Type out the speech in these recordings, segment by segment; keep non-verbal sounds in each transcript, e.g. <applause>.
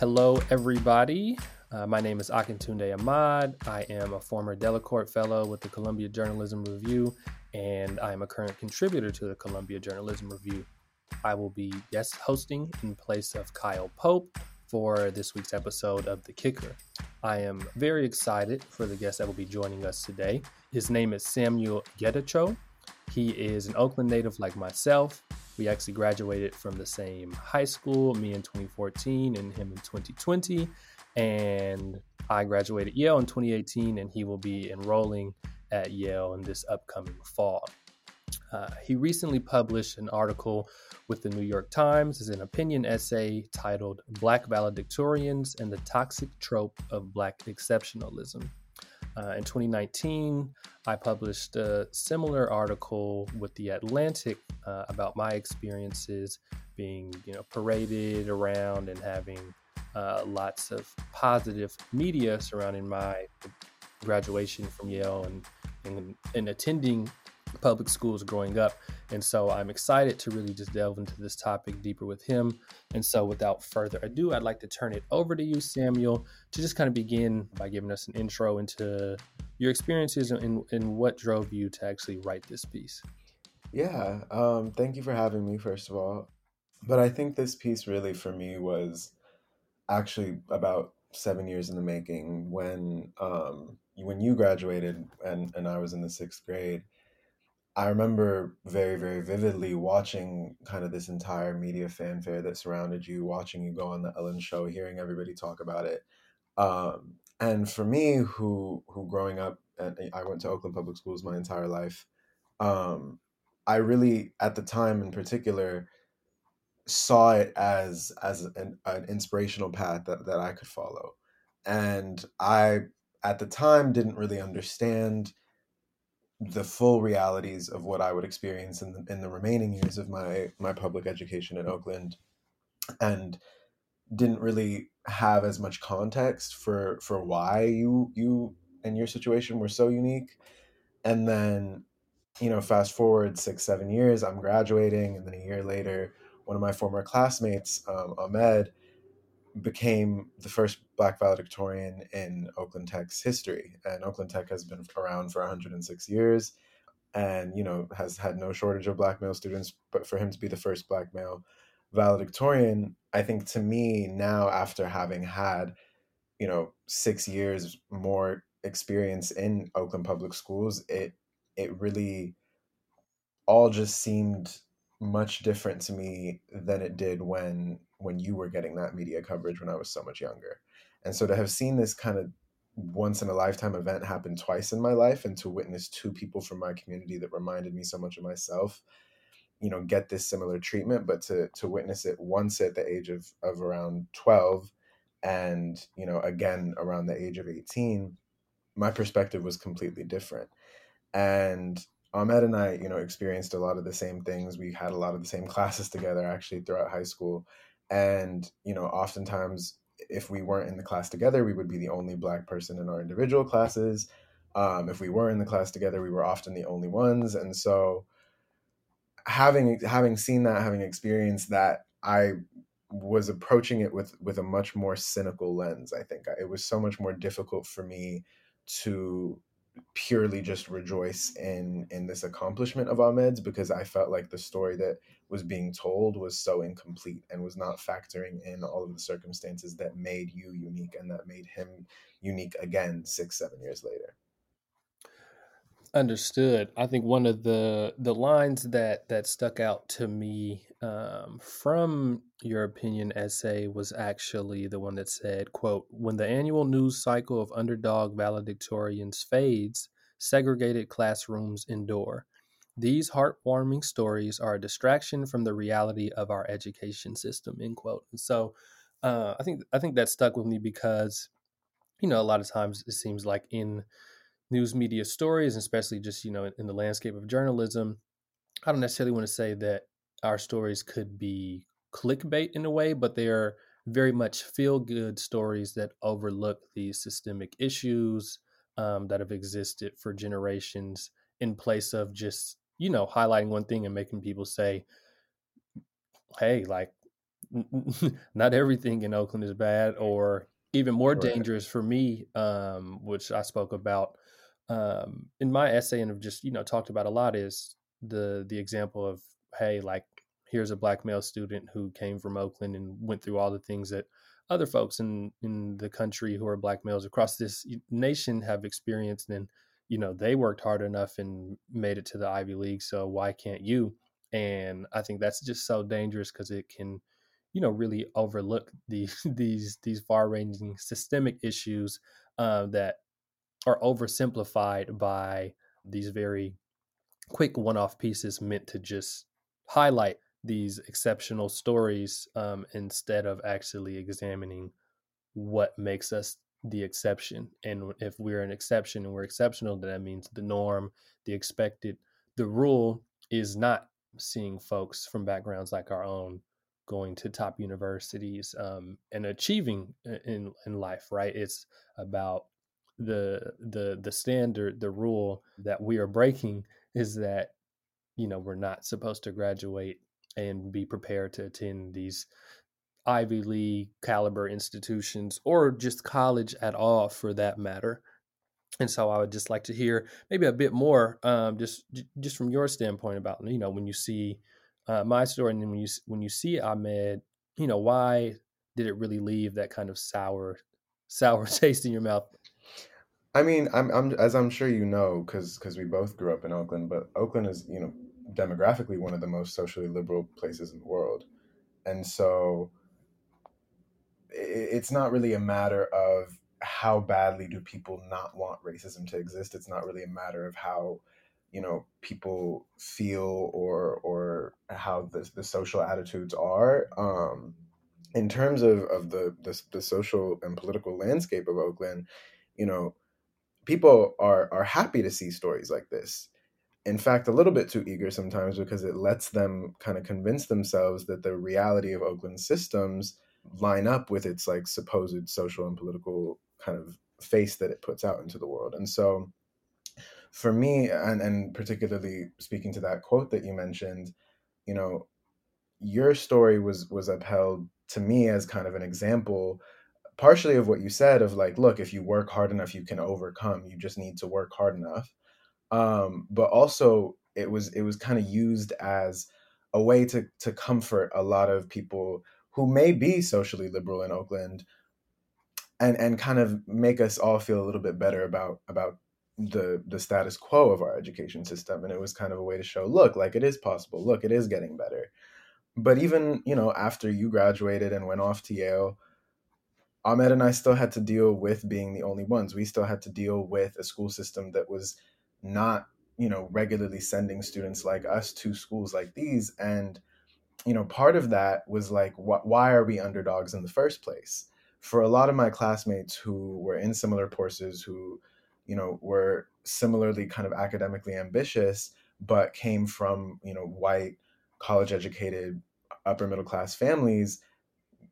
Hello, everybody. Uh, my name is Akintunde Ahmad. I am a former Delacorte Fellow with the Columbia Journalism Review, and I am a current contributor to the Columbia Journalism Review. I will be guest hosting in place of Kyle Pope for this week's episode of The Kicker. I am very excited for the guest that will be joining us today. His name is Samuel Getachew. He is an Oakland native like myself. We actually graduated from the same high school, me in 2014 and him in 2020. And I graduated Yale in 2018, and he will be enrolling at Yale in this upcoming fall. Uh, he recently published an article with the New York Times as an opinion essay titled Black Valedictorians and the Toxic Trope of Black Exceptionalism. Uh, in 2019, I published a similar article with The Atlantic uh, about my experiences being, you know, paraded around and having uh, lots of positive media surrounding my graduation from Yale and, and, and attending public schools growing up. And so I'm excited to really just delve into this topic deeper with him. And so without further ado, I'd like to turn it over to you, Samuel, to just kind of begin by giving us an intro into your experiences and, and what drove you to actually write this piece. Yeah, um, thank you for having me, first of all. But I think this piece really for me was actually about seven years in the making when um, when you graduated and, and I was in the sixth grade I remember very, very vividly watching kind of this entire media fanfare that surrounded you, watching you go on the Ellen show, hearing everybody talk about it. Um, and for me, who who growing up, and I went to Oakland Public Schools my entire life, um, I really, at the time in particular, saw it as as an, an inspirational path that, that I could follow. And I, at the time, didn't really understand the full realities of what I would experience in the, in the remaining years of my my public education in Oakland, and didn't really have as much context for for why you you and your situation were so unique, and then you know fast forward six seven years, I'm graduating, and then a year later, one of my former classmates, um, Ahmed, became the first black valedictorian in Oakland Tech's history. And Oakland Tech has been around for 106 years and, you know, has had no shortage of black male students. But for him to be the first black male valedictorian, I think to me now, after having had, you know, six years more experience in Oakland public schools, it, it really all just seemed much different to me than it did when when you were getting that media coverage when I was so much younger. And so to have seen this kind of once in a lifetime event happen twice in my life and to witness two people from my community that reminded me so much of myself you know get this similar treatment but to to witness it once at the age of of around 12 and you know again around the age of 18 my perspective was completely different and Ahmed and I, you know, experienced a lot of the same things. We had a lot of the same classes together actually throughout high school. And, you know, oftentimes if we weren't in the class together, we would be the only black person in our individual classes. Um, if we were in the class together, we were often the only ones. And so having having seen that, having experienced that, I was approaching it with with a much more cynical lens. I think it was so much more difficult for me to purely just rejoice in in this accomplishment of Ahmed's because I felt like the story that was being told was so incomplete and was not factoring in all of the circumstances that made you unique and that made him unique again six seven years later understood i think one of the the lines that that stuck out to me um, from your opinion essay was actually the one that said quote when the annual news cycle of underdog valedictorians fades segregated classrooms endure these heartwarming stories are a distraction from the reality of our education system. End quote. And so, uh, I think I think that stuck with me because, you know, a lot of times it seems like in news media stories, especially just you know in, the landscape of journalism, I don't necessarily want to say that our stories could be clickbait in a way, but they are very much feel good stories that overlook these systemic issues um, that have existed for generations in place of just you know, highlighting one thing and making people say, hey, like <laughs> not everything in Oakland is bad, or even more dangerous for me, um, which I spoke about um, in my essay and have just you know talked about a lot is the the example of hey like here's a black male student who came from Oakland and went through all the things that other folks in in the country who are black males across this nation have experienced and you know they worked hard enough and made it to the Ivy League so why can't you? And I think that's just so dangerous because it can you know really overlook <laughs> these these these far ranging systemic issues uh, that are oversimplified by these very quick one off pieces meant to just highlight these exceptional stories um, instead of actually examining what makes us the exception. And if we're an exception and we're exceptional, then that means the norm, the expected, the rule is not seeing folks from backgrounds like our own going to top universities um, and achieving in in life. Right? It's about the the the standard, the rule that we are breaking is that you know we're not supposed to graduate and be prepared to attend these Ivy League caliber institutions or just college at all for that matter. And so I would just like to hear maybe a bit more, um, just just from your standpoint about you know when you see uh, my story and then when you when you see Ahmed, you know why did it really leave that kind of sour <laughs> sour taste in your mouth? I mean, I'm, I'm as I'm sure you know, because because we both grew up in Oakland, but Oakland is you know demographically one of the most socially liberal places in the world. And so it's not really a matter of how badly do people not want racism to exist. It's not really a matter of how you know people feel or or how the, the social attitudes are um, in terms of, of the, the the social and political landscape of Oakland you know people are are happy to see stories like this in fact, a little bit too eager sometimes because it lets them kind of convince themselves that the reality of Oakland systems line up with its like supposed social and political kind of face that it puts out into the world. And so for me, and, and particularly speaking to that quote that you mentioned, you know, your story was was upheld to me as kind of an example partially of what you said of like look if you work hard enough you can overcome. You just need to work hard enough. Um, but also it was it was kind of used as a way to to comfort a lot of people who may be socially liberal in Oakland and and kind of make us all feel a little bit better about about the the status quo of our education system. And it was kind of a way to show look like it is possible. Look it is getting better. But even you know after you graduated and went off to Yale Ahmed and I still had to deal with being the only ones. We still had to deal with a school system that was not you know regularly sending students like us to schools like these. And you know part of that was like wh- why are we underdogs in the first place? For a lot of my classmates who were in similar courses who you know were similarly kind of academically ambitious but came from you know white college educated upper middle class families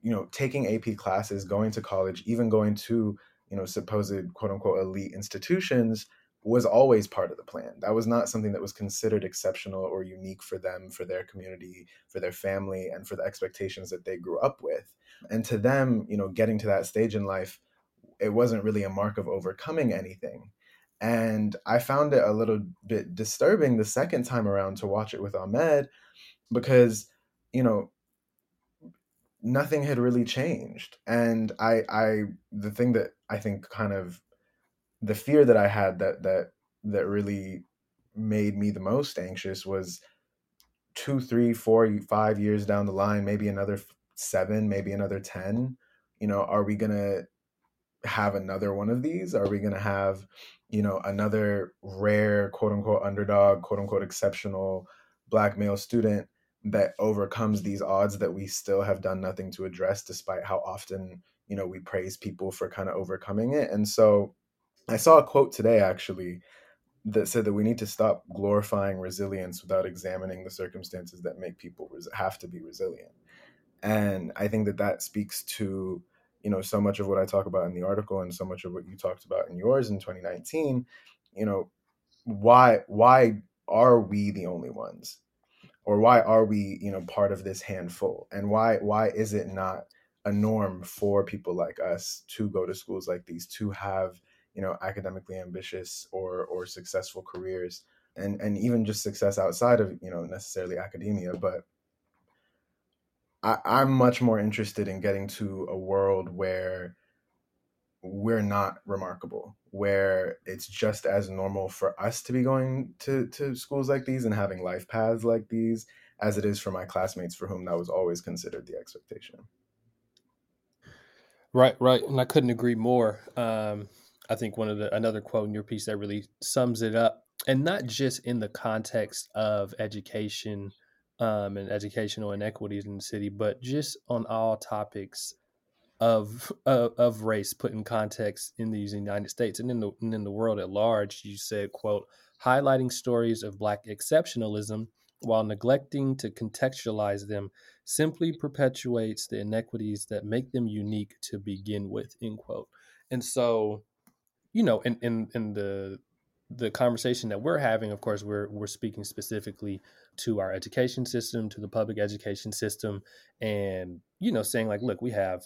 you know taking ap classes going to college even going to you know supposed quote unquote elite institutions was always part of the plan. That was not something that was considered exceptional or unique for them, for their community, for their family, and for the expectations that they grew up with. And to them, you know, getting to that stage in life, it wasn't really a mark of overcoming anything. And I found it a little bit disturbing the second time around to watch it with Ahmed because, you know, nothing had really changed. And I I the thing that I think kind of the fear that I had that that that really made me the most anxious was two, three, four, five years down the line, maybe another seven, maybe another ten. You know, are we gonna have another one of these? Are we gonna have, you know, another rare quote unquote underdog, quote unquote exceptional black male student that overcomes these odds that we still have done nothing to address despite how often you know we praise people for kind of overcoming it and so I saw a quote today actually that said that we need to stop glorifying resilience without examining the circumstances that make people res- have to be resilient. And I think that that speaks to, you know, so much of what I talk about in the article and so much of what you talked about in yours in 2019. You know, why why are we the only ones? Or why are we you know part of this handful? And why why is it not a norm for people like us to go to schools like these to have you know academically ambitious or or successful careers? And and even just success outside of you know necessarily academia but I, i'm much more interested in getting to a world where we're not remarkable where it's just as normal for us to be going to, to schools like these and having life paths like these as it is for my classmates for whom that was always considered the expectation. Right right and i couldn't agree more. Um, i think one of the another quote in your piece that really sums it up and not just in the context of education um, and educational inequities in the city but just on all topics of of, of race put in context in these United States and in the and in the world at large. You said, "quote highlighting stories of Black exceptionalism." While neglecting to contextualize them simply perpetuates the inequities that make them unique to begin with. End quote. And so, you know, in, in, in the the conversation that we're having, of course, we're we're speaking specifically to our education system, to the public education system, and you know, saying like, look, we have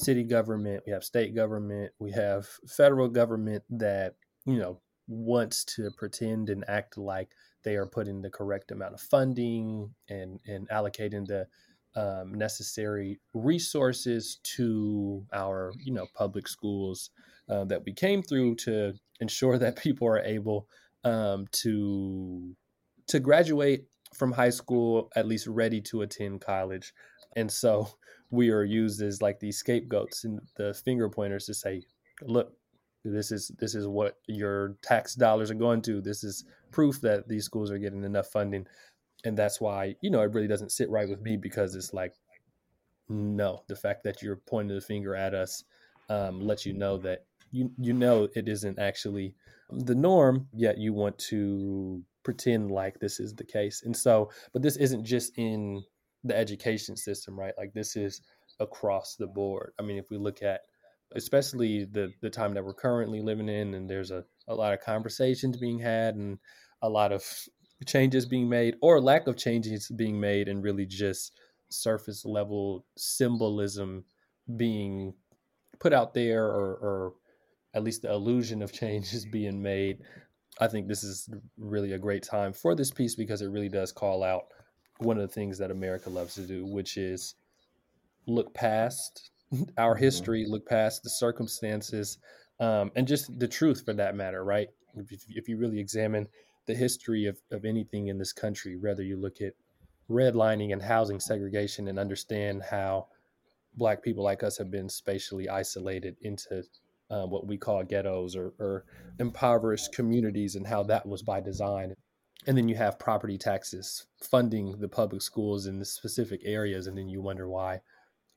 city government, we have state government, we have federal government that, you know, wants to pretend and act like they are putting the correct amount of funding and, and allocating the um, necessary resources to our, you know, public schools uh, that we came through to ensure that people are able um, to to graduate from high school at least ready to attend college. And so we are used as like these scapegoats and the finger pointers to say, look, this is this is what your tax dollars are going to. This is proof that these schools are getting enough funding. And that's why, you know, it really doesn't sit right with me because it's like, no, the fact that you're pointing the finger at us um, lets you know that you you know it isn't actually the norm, yet you want to pretend like this is the case. And so, but this isn't just in the education system, right? Like this is across the board. I mean, if we look at especially the the time that we're currently living in and there's a, a lot of conversations being had and a lot of changes being made or lack of changes being made and really just surface level symbolism being put out there or, or at least the illusion of <laughs> change is being made i think this is really a great time for this piece because it really does call out one of the things that America loves to do, which is look past our mm-hmm. history, look past the circumstances, um, and just the truth for that matter, right? If, if, you really examine the history of, of anything in this country, whether you look at redlining and housing segregation and understand how black people like us have been spatially isolated into uh, what we call ghettos or, or impoverished communities and how that was by design and then you have property taxes funding the public schools in the specific areas and then you wonder why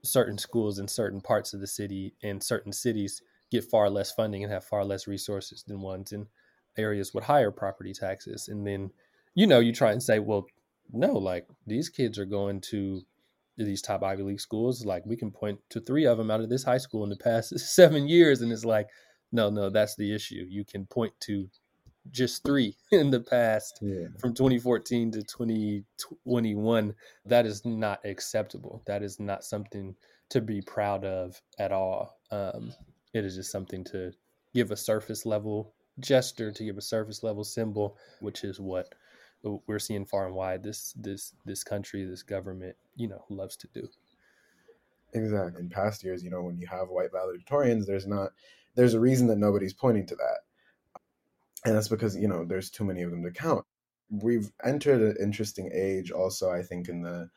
certain schools in certain parts of the city and certain cities get far less funding and have far less resources than ones in areas with higher property taxes. And then you know you try and say well no like these kids are going to these top ivy league schools. Like we can point to three of them out of this high school in the past <laughs> seven years. And it's like no no that's the issue. You can point to just three <laughs> in the past yeah. from 2014 to 2021 that is not acceptable. That is not something to be proud of at all. Um, it is just something to give a surface level gesture to give a surface level symbol which is what we're seeing far and wide this this this country this government you know loves to do. Exactly. In past years you know when you have white valedictorians there's not there's a reason that nobody's pointing to that and that's because you know there's too many of them to count. We've entered an interesting age also i think in the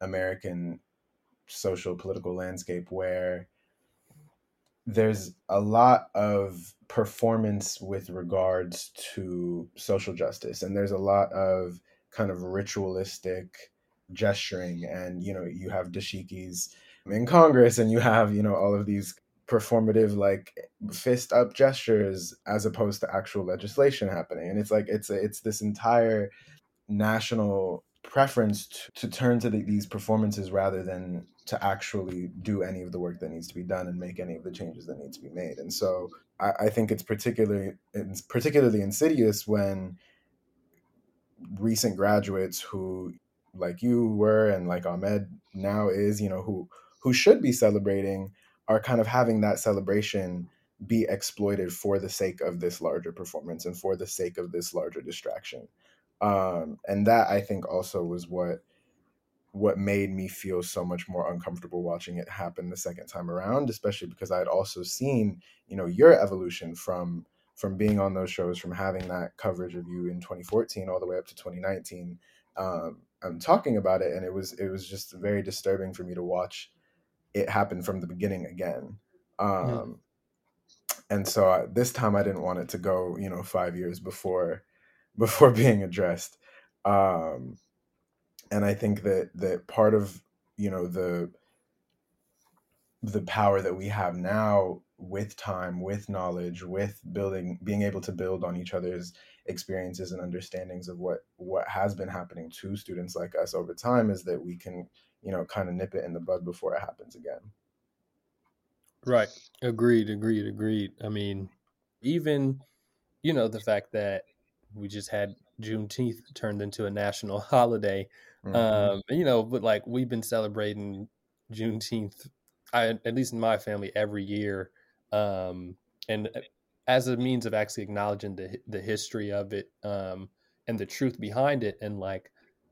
american social political landscape where there's a lot of performance with regards to social justice and there's a lot of kind of ritualistic gesturing and you know you have dashikis in congress and you have you know all of these performative like fist up gestures as opposed to actual legislation happening. And it's like it's a, it's this entire national preference to, to turn to the, these performances rather than to actually do any of the work that needs to be done and make any of the changes that need to be made. And so I, I think it's particularly it's particularly insidious when recent graduates who like you were and like Ahmed now is, you know, who who should be celebrating are kind of having that celebration be exploited for the sake of this larger performance and for the sake of this larger distraction. Um, and that I think also was what what made me feel so much more uncomfortable watching it happen the second time around, especially because I had also seen, you know, your evolution from from being on those shows, from having that coverage of you in 2014 all the way up to 2019, um, I'm talking about it, and it was it was just very disturbing for me to watch it happened from the beginning again. Um, mm. And so I, this time I didn't want it to go, you know, five years before <laughs> before being addressed. Um, and I think that that part of you know the the power that we have now with time with knowledge with building being able to build on each other's experiences and understandings of what what has been happening to students like us over time is that we can you know kind of nip it in the bud before it happens again. Right. Agreed agreed agreed. I mean even you know the fact that we just had juneteenth turned into a national <laughs> holiday mm-hmm. um you know but like we've been celebrating juneteenth I, at least in my family every year um, and uh, as a means of actually acknowledging the the history of it um, and the truth behind it and like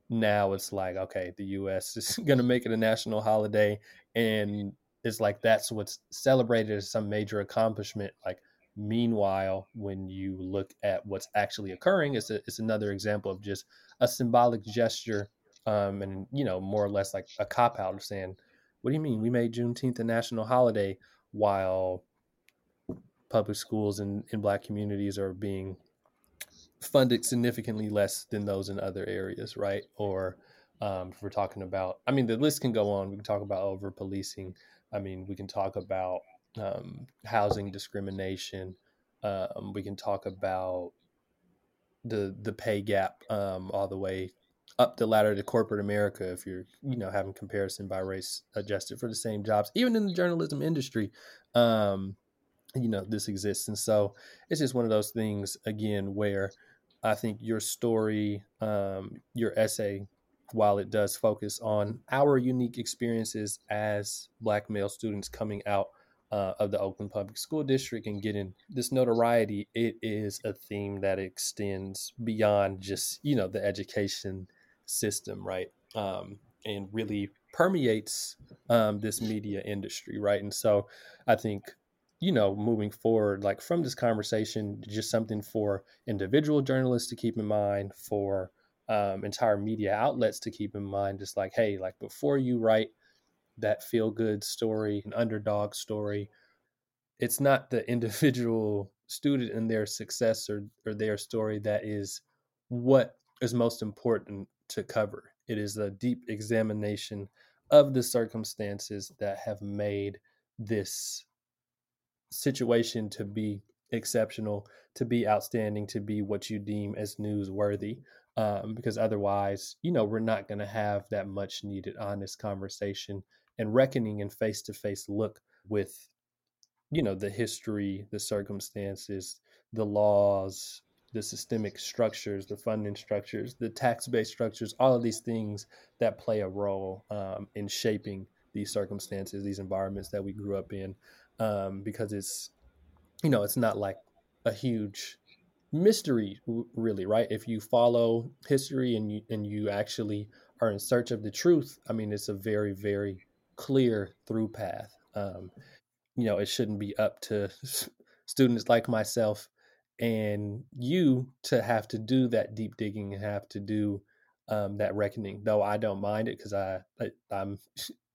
now it's like okay the us is <laughs> going to make it a national holiday and it's like that's what's celebrated as some major accomplishment. Like meanwhile when you look at what's actually occurring it's, a, it's another example of just a symbolic gesture um, and you know more or less like a cop out of saying what do you mean? We made juneteenth a national holiday while public schools in, in black communities are being funded significantly less than those in other areas, right? Or um, if we're talking about, I mean, the list can go on. We can talk about over policing. I mean, we can talk about um, housing discrimination. Um, we can talk about the the pay gap um, all the way up the ladder to corporate America. If you're you know having comparison by race adjusted for the same jobs, even in the journalism industry, um, you know this exists. And so it's just one of those things again where i think your story um, your essay while it does focus on our unique experiences as black male students coming out uh, of the oakland public school district and getting this notoriety it is a theme that extends beyond just you know the education system right? Um, and really permeates um, this media industry right? And so i think you know, moving forward, like from this conversation, just something for individual journalists to keep in mind, for um, entire media outlets to keep in mind. Just like, hey, like before you write that feel good story, an underdog story, it's not the <laughs> individual student and their success or, or their story that is what is most important to cover. It is a deep examination of the circumstances that have made this situation to be exceptional, to be outstanding, to be what you deem as newsworthy. Um, because otherwise, you know, we're not going to have that much needed honest conversation and reckoning and face to face look with, you know, the history, the circumstances, the laws, the systemic structures, the funding structures, the tax based structures, all of these things that play a role um, in shaping these circumstances, these environments that we grew up in um, because it's you know it's not like a huge mystery really right? If you follow history and you and you actually are in search of the truth i mean it's a very very clear through path. Um, you know it shouldn't be up to students like myself and you to have to do that deep digging and have to do um, that reckoning. Though i don't mind it because I, I i'm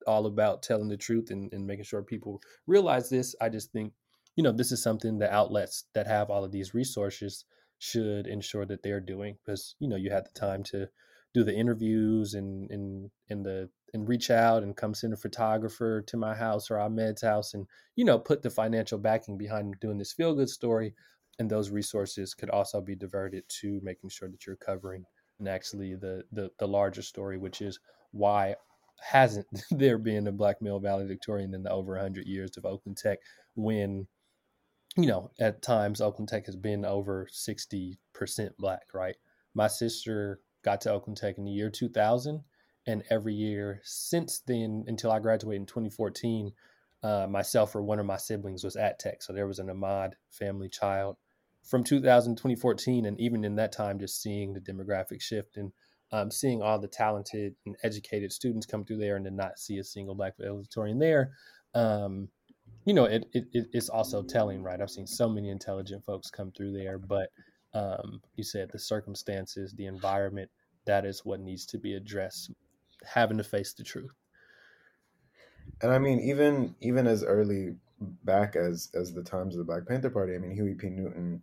all about telling the truth and, and making sure people realize this. I just think, you know, this is something the outlets that have all of these resources should ensure that they're doing because, you know, you had the time to do the interviews and and and the and reach out and come send a photographer to my house or Ahmed's house and you know put the financial backing behind doing this feel good story and those resources could also be diverted to making sure that you're covering and actually the the, the larger story which is why hasn't <laughs> there been a black male valedictorian in the over 100 years of Oakland Tech when you know at times Oakland Tech has been over 60% black right my sister got to Oakland Tech in the year 2000 And every year since then, until I graduated in 2014, uh, myself or one of my siblings was at Tech. So there was an Ahmad family child from 2000 2014. And even in that time, just seeing the demographic shift and um, seeing all the talented and educated students come through there and to not see a single black valedictorian there, um, you know, it, it, it's also telling, right? I've seen so many intelligent folks come through there, but um, you said the circumstances, the environment, that is what needs to be addressed. Having to face the truth. And I mean, even even as early back as as the times of the Black Panther Party, I mean, Huey P. Newton,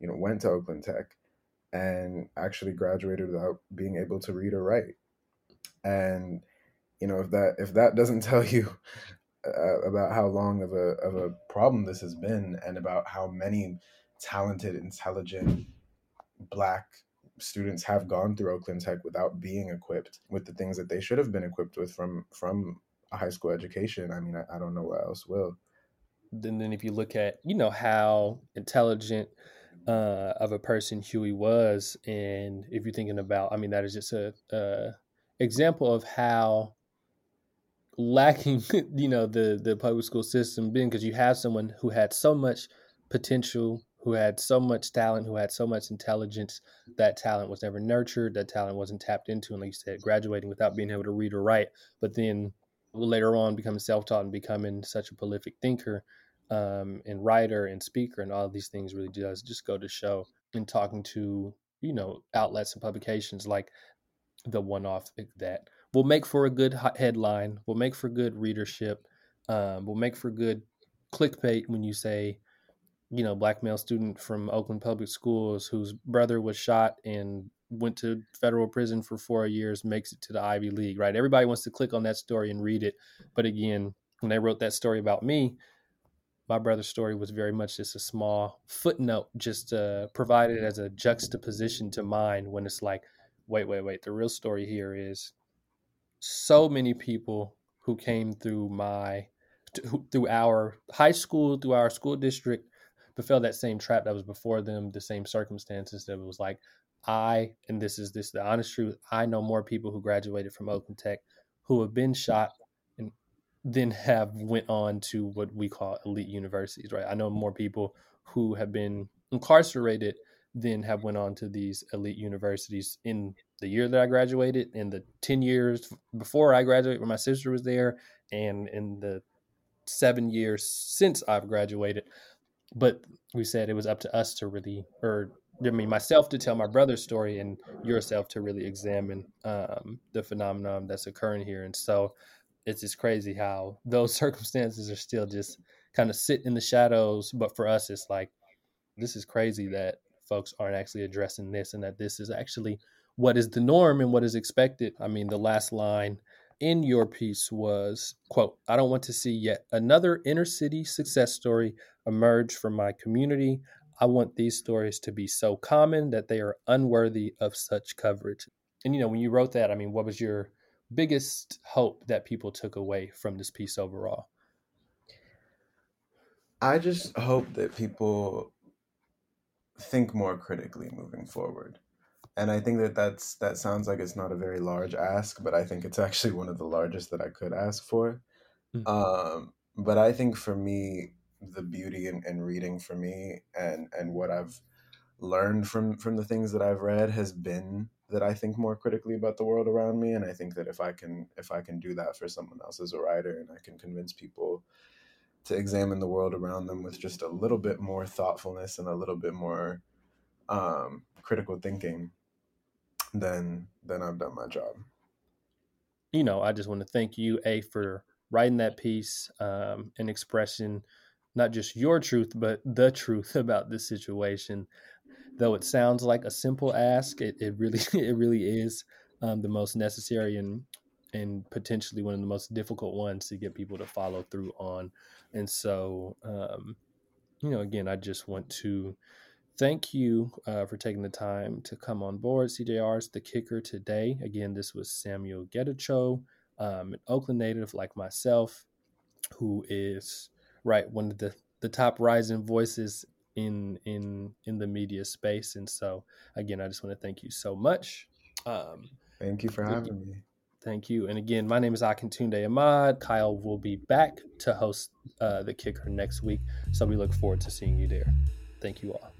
you know, went to Oakland Tech and actually graduated without being able to read or write. And you know, if that if that doesn't <laughs> tell you uh, about how long of a of a problem this has been, and about how many talented, intelligent black students have gone through Oakland Tech without being equipped with the things that they should have been equipped with from from a high school education. I mean, I, I don't know what else will. Then, then if you look at you know how intelligent uh, of a person Huey was, and if you're thinking about, I mean, that is just a, a example of how lacking, <laughs> you know, the the public school system been because you have someone who had so much potential, who had so much talent, who had so much intelligence. That talent was never nurtured. That talent wasn't tapped into, and like you said, graduating without being able to read or write. But then later on, becoming self taught and becoming such a prolific thinker um, and writer and speaker and all these things really does just go to show in talking to you know outlets and publications like the one off that will make for a good headline will make for good readership um, will make for good clickbait when you say you know black male student from oakland public schools whose brother was shot and went to federal prison for four years makes it to the ivy league right? Everybody wants to click on that story and read it. But again when they wrote that story about me my brother's story was very much just a small footnote, just uh, provided as a juxtaposition to mine when it's like, wait, wait, wait. The real story here is so many people who came through my through our high school, through our school district, but fell that same trap that was before them, the same circumstances that was like, I, and this is this the honest truth, I know more people who graduated from Oakland Tech who have been shot then have went on to what we call elite universities, right? I know more people who have been incarcerated than have went on to these elite universities in the year that I graduated, in the 10 years before I graduated when my sister was there, and in the seven years since I've graduated. But we said it was up to us to really, or I mean, myself to tell my brother's story and yourself to really examine um, the phenomenon that's occurring here. And so it's just crazy how those <laughs> circumstances are still just kind of sit in the shadows. But for us, it's like, this is crazy that folks aren't actually addressing this and that this is actually what is the norm and what is expected. I mean, the last line in your piece was, quote, I don't want to see yet another inner city success story emerge from my community. I want these stories to be so common that they are unworthy of such coverage. And you know, when you wrote that, I mean, what was your biggest hope that people took away from this piece overall? I just hope that people think more critically moving forward. And I think that that's that sounds like it's not a very large ask, but I think it's actually one of the largest that I could ask for. Mm-hmm. Um, but I think for me, the beauty in, in reading for me and and what I've learned from from the things that I've read has been that I think more critically about the world around me and I think that if I can if I can do that for someone else as a writer and I can convince people to examine the world around them with just a little bit more thoughtfulness and a little bit more um, critical thinking then then I've done my job. You know, I just want to thank you a for writing that piece um, and expressing not just your truth but the truth <laughs> about this situation though it sounds like a simple ask, it, it really <laughs> it really is um, the most necessary and and potentially one of the most difficult ones to get people to follow through on. And so, um, you know, again, I just want to thank you uh, for taking the time to come on board. CJR's the kicker today. Again, this was Samuel Getachew, um, an Oakland native like myself, who is right one of the the top rising voices in in in the media space and so again i just want to thank you so much um thank you for having me Thank you. And again, my name is Akintunde Ahmad. Kyle will be back to host uh, the kicker next week. So we look forward to seeing you there. Thank you all.